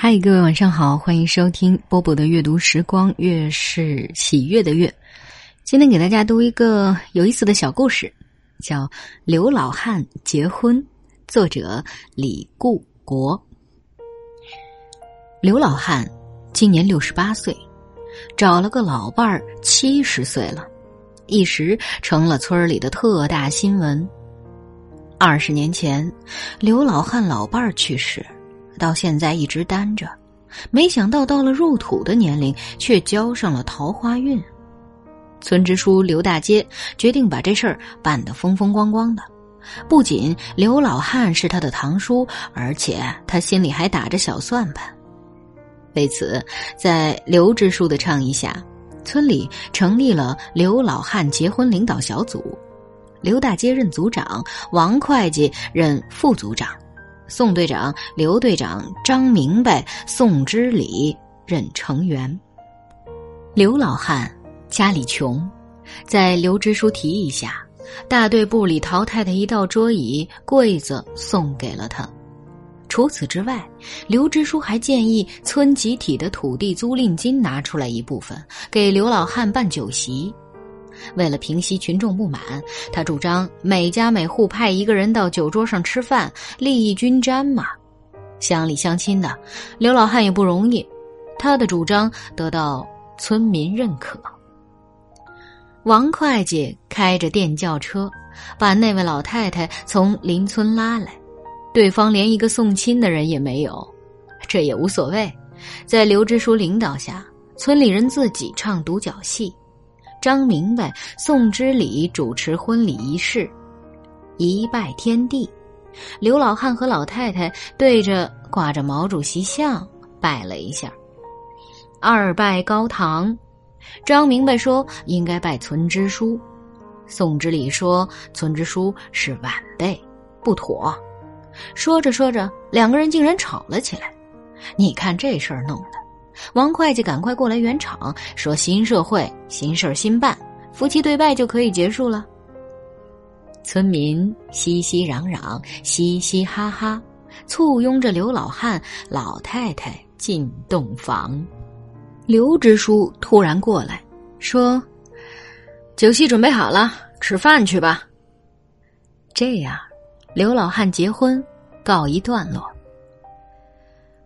嗨，各位晚上好，欢迎收听波波的阅读时光，月是喜悦的月。今天给大家读一个有意思的小故事，叫《刘老汉结婚》，作者李固国。刘老汉今年六十八岁，找了个老伴儿七十岁了，一时成了村里的特大新闻。二十年前，刘老汉老伴儿去世。到现在一直单着，没想到到了入土的年龄，却交上了桃花运。村支书刘大街决定把这事儿办得风风光光的。不仅刘老汉是他的堂叔，而且他心里还打着小算盘。为此，在刘支书的倡议下，村里成立了刘老汉结婚领导小组，刘大街任组长，王会计任副组长。宋队长、刘队长、张明白、宋之礼任成员。刘老汉家里穷，在刘支书提议下，大队部里淘汰的一道桌椅、柜子送给了他。除此之外，刘支书还建议村集体的土地租赁金拿出来一部分，给刘老汉办酒席。为了平息群众不满，他主张每家每户派一个人到酒桌上吃饭，利益均沾嘛。乡里乡亲的，刘老汉也不容易，他的主张得到村民认可。王会计开着电轿车，把那位老太太从邻村拉来，对方连一个送亲的人也没有，这也无所谓。在刘支书领导下，村里人自己唱独角戏。张明白、宋之礼主持婚礼仪式，一拜天地。刘老汉和老太太对着挂着毛主席像拜了一下，二拜高堂。张明白说应该拜村支书，宋之礼说村支书是晚辈，不妥。说着说着，两个人竟然吵了起来。你看这事儿弄的。王会计赶快过来圆场，说：“新社会，新事儿新办，夫妻对拜就可以结束了。”村民熙熙攘攘，嘻嘻哈哈，簇拥着刘老汉、老太太进洞房。刘支书突然过来，说：“酒席准备好了，吃饭去吧。”这样，刘老汉结婚告一段落。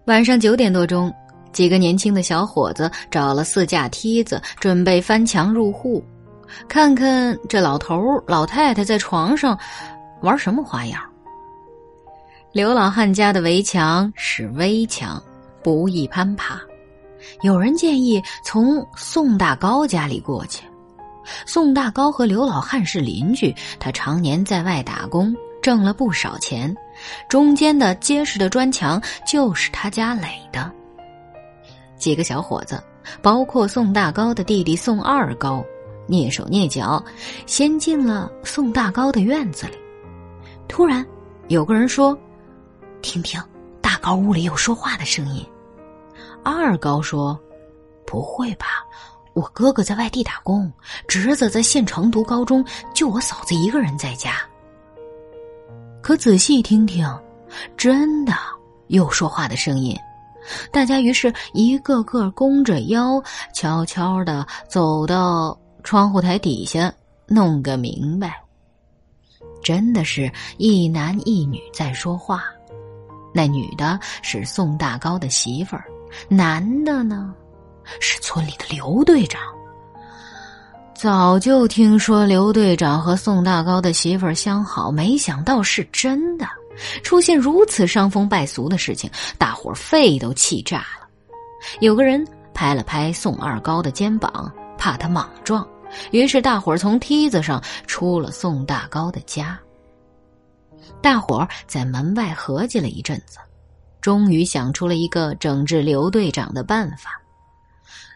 晚上九点多钟。几个年轻的小伙子找了四架梯子，准备翻墙入户，看看这老头老太太在床上玩什么花样。刘老汉家的围墙是危墙，不易攀爬。有人建议从宋大高家里过去。宋大高和刘老汉是邻居，他常年在外打工，挣了不少钱。中间的结实的砖墙就是他家垒的。几个小伙子，包括宋大高的弟弟宋二高，蹑手蹑脚，先进了宋大高的院子里。突然，有个人说：“听听，大高屋里有说话的声音。”二高说：“不会吧，我哥哥在外地打工，侄子在县城读高中，就我嫂子一个人在家。”可仔细听听，真的有说话的声音。大家于是一个个弓着腰，悄悄的走到窗户台底下，弄个明白。真的是一男一女在说话，那女的是宋大高的媳妇儿，男的呢是村里的刘队长。早就听说刘队长和宋大高的媳妇儿相好，没想到是真的。出现如此伤风败俗的事情，大伙儿肺都气炸了。有个人拍了拍宋二高的肩膀，怕他莽撞，于是大伙儿从梯子上出了宋大高的家。大伙儿在门外合计了一阵子，终于想出了一个整治刘队长的办法。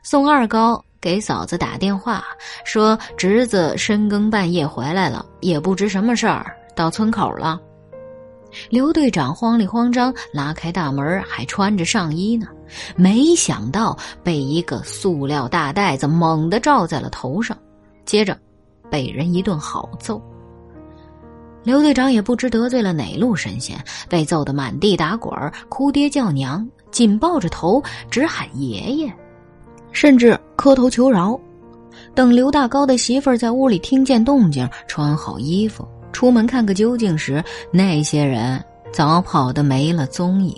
宋二高给嫂子打电话，说侄子深更半夜回来了，也不知什么事儿，到村口了。刘队长慌里慌张拉开大门，还穿着上衣呢，没想到被一个塑料大袋子猛地罩在了头上，接着被人一顿好揍。刘队长也不知得罪了哪路神仙，被揍得满地打滚哭爹叫娘，紧抱着头直喊爷爷，甚至磕头求饶。等刘大高的媳妇在屋里听见动静，穿好衣服出门看个究竟时，那些人早跑得没了踪影。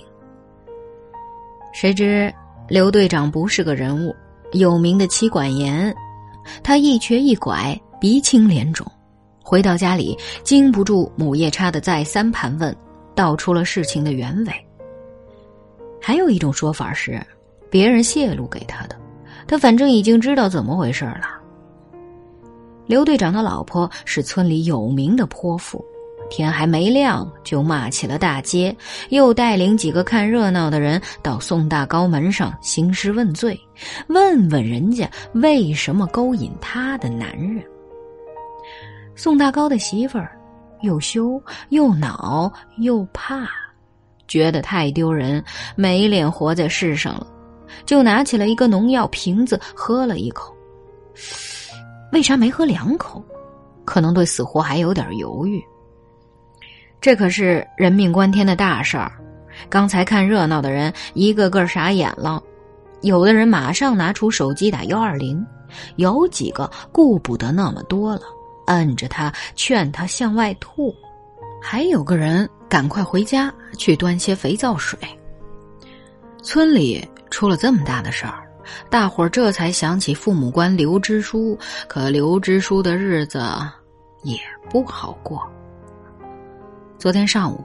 谁知刘队长不是个人物，有名的妻管严，他一瘸一拐，鼻青脸肿，回到家里经不住母夜叉的再三盘问，道出了事情的原委。还有一种说法是，别人泄露给他的，他反正已经知道怎么回事了。刘队长的老婆是村里有名的泼妇，天还没亮就骂起了大街，又带领几个看热闹的人到宋大高门上兴师问罪，问问人家为什么勾引他的男人。宋大高的媳妇儿又羞又恼又怕，觉得太丢人，没脸活在世上了，就拿起了一个农药瓶子喝了一口。为啥没喝两口？可能对死活还有点犹豫。这可是人命关天的大事儿。刚才看热闹的人一个个傻眼了，有的人马上拿出手机打幺二零，有几个顾不得那么多了，摁着他劝他向外吐，还有个人赶快回家去端些肥皂水。村里出了这么大的事儿。大伙儿这才想起父母官刘支书，可刘支书的日子也不好过。昨天上午，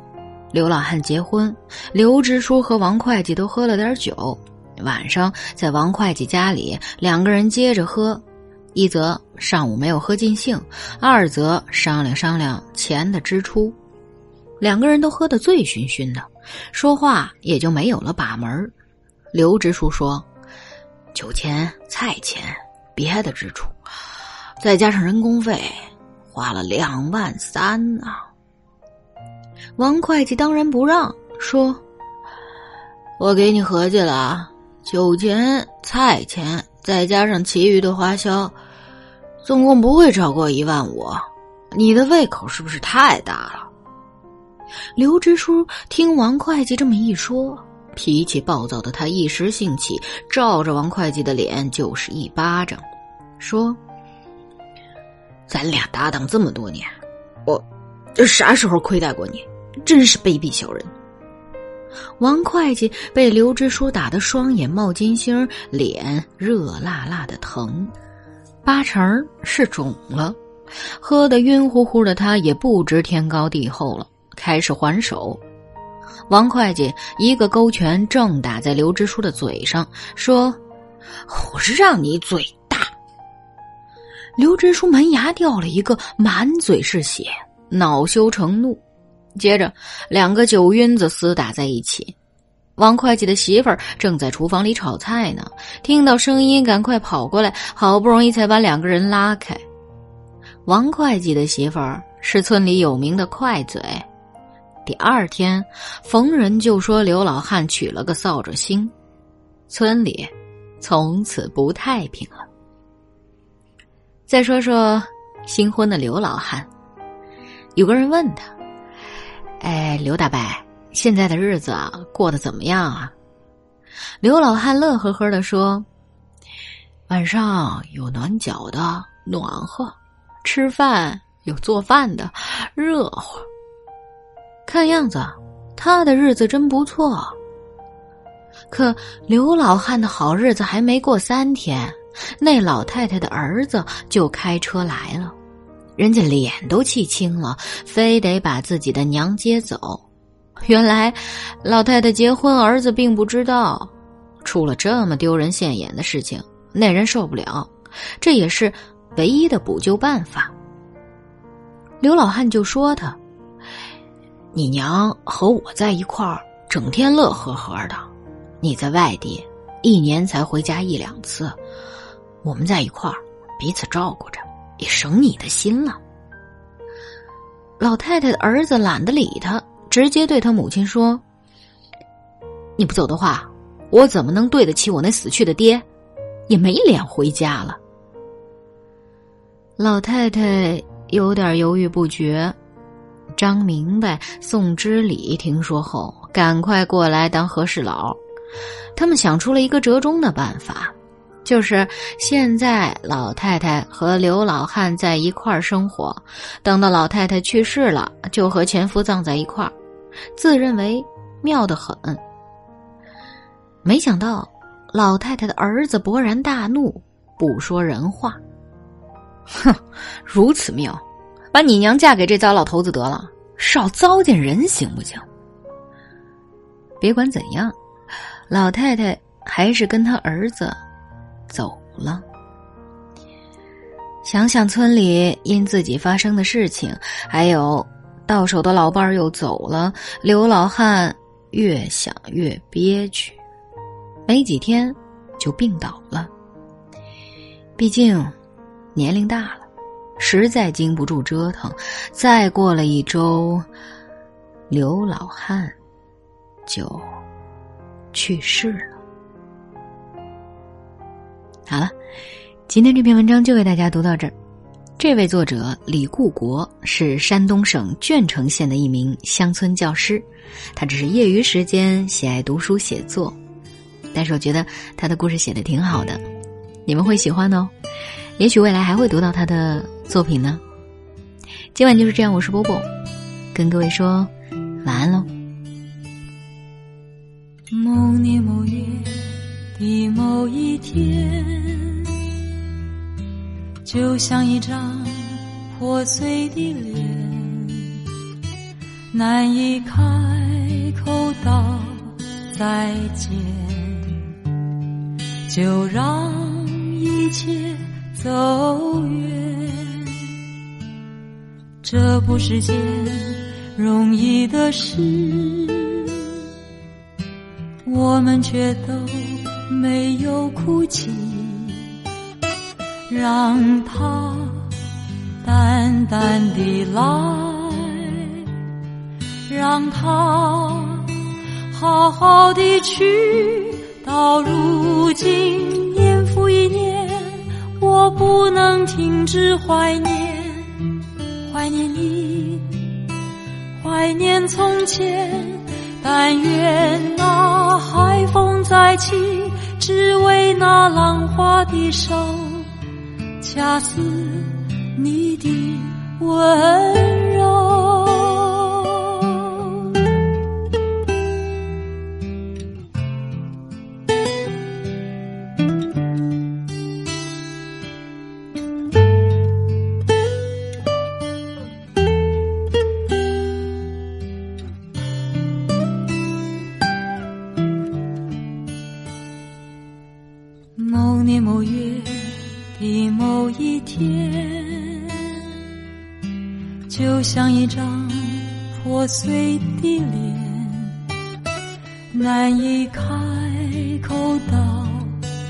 刘老汉结婚，刘支书和王会计都喝了点酒。晚上在王会计家里，两个人接着喝，一则上午没有喝尽兴，二则商量商量钱的支出。两个人都喝得醉醺醺的，说话也就没有了把门刘支书说。酒钱、菜钱、别的支出，再加上人工费，花了两万三呢。王会计当然不让，说：“我给你合计了啊，酒钱、菜钱，再加上其余的花销，总共不会超过一万五。你的胃口是不是太大了？”刘支书听王会计这么一说。脾气暴躁的他一时兴起，照着王会计的脸就是一巴掌，说：“咱俩搭档这么多年，我这啥时候亏待过你？真是卑鄙小人！”王会计被刘支书打得双眼冒金星，脸热辣辣的疼，八成是肿了。喝得晕乎乎的他也不知天高地厚了，开始还手。王会计一个勾拳正打在刘支书的嘴上，说：“我是让你嘴大。”刘支书门牙掉了一个，满嘴是血，恼羞成怒。接着，两个酒晕子厮打在一起。王会计的媳妇儿正在厨房里炒菜呢，听到声音，赶快跑过来，好不容易才把两个人拉开。王会计的媳妇儿是村里有名的快嘴。第二天，逢人就说刘老汉娶了个扫帚星，村里从此不太平了。再说说新婚的刘老汉，有个人问他：“哎，刘大伯，现在的日子过得怎么样啊？”刘老汉乐呵呵的说：“晚上有暖脚的，暖和；吃饭有做饭的，热乎。”看样子，他的日子真不错。可刘老汉的好日子还没过三天，那老太太的儿子就开车来了，人家脸都气青了，非得把自己的娘接走。原来，老太太结婚，儿子并不知道，出了这么丢人现眼的事情，那人受不了，这也是唯一的补救办法。刘老汉就说他。你娘和我在一块儿，整天乐呵呵的。你在外地，一年才回家一两次。我们在一块儿，彼此照顾着，也省你的心了。老太太的儿子懒得理他，直接对他母亲说：“你不走的话，我怎么能对得起我那死去的爹？也没脸回家了。”老太太有点犹豫不决。张明白、宋之礼听说后，赶快过来当和事佬。他们想出了一个折中的办法，就是现在老太太和刘老汉在一块儿生活，等到老太太去世了，就和前夫葬在一块儿，自认为妙得很。没想到老太太的儿子勃然大怒，不说人话：“哼，如此妙，把你娘嫁给这糟老头子得了，少糟践人行不行？”别管怎样。老太太还是跟他儿子走了。想想村里因自己发生的事情，还有到手的老伴儿又走了，刘老汉越想越憋屈，没几天就病倒了。毕竟年龄大了，实在经不住折腾。再过了一周，刘老汉就。去世了。好了，今天这篇文章就为大家读到这儿。这位作者李固国是山东省鄄城县的一名乡村教师，他只是业余时间喜爱读书写作，但是我觉得他的故事写的挺好的，你们会喜欢哦。也许未来还会读到他的作品呢。今晚就是这样，我是波波，跟各位说晚安喽。某年某月的某一天，就像一张破碎的脸，难以开口道再见，就让一切走远。这不是件容易的事。我们却都没有哭泣，让它淡淡的来，让它好好的去。到如今，年复一年，我不能停止怀念，怀念你，怀念从前。但愿那海风再起，只为那浪花的手，恰似你的温柔某月的某一天就像一张破碎的脸，难以开口道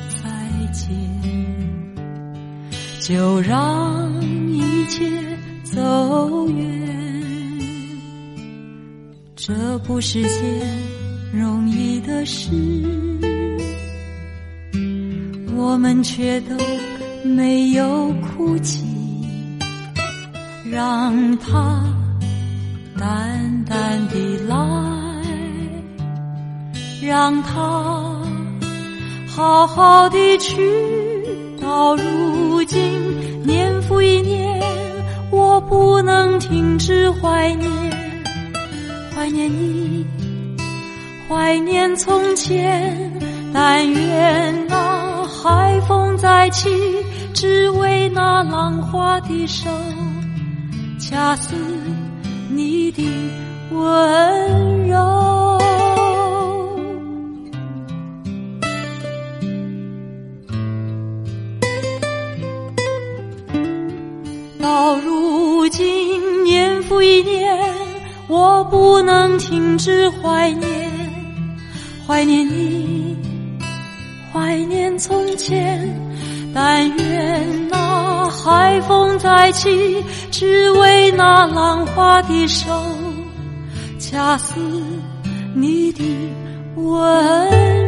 再见，就让一切走远。这不是件容易的事，我们却都没有哭泣。让它淡淡的来，让它好好的去。到如今，年复一年，我不能停止怀念，怀念你，怀念从前。但愿那海风再起，只为那浪花的手。恰似你的温柔，到如今年复一年，我不能停止怀念，怀念你，怀念从前。但愿那海风再起，只为那浪花的手，恰似你的吻。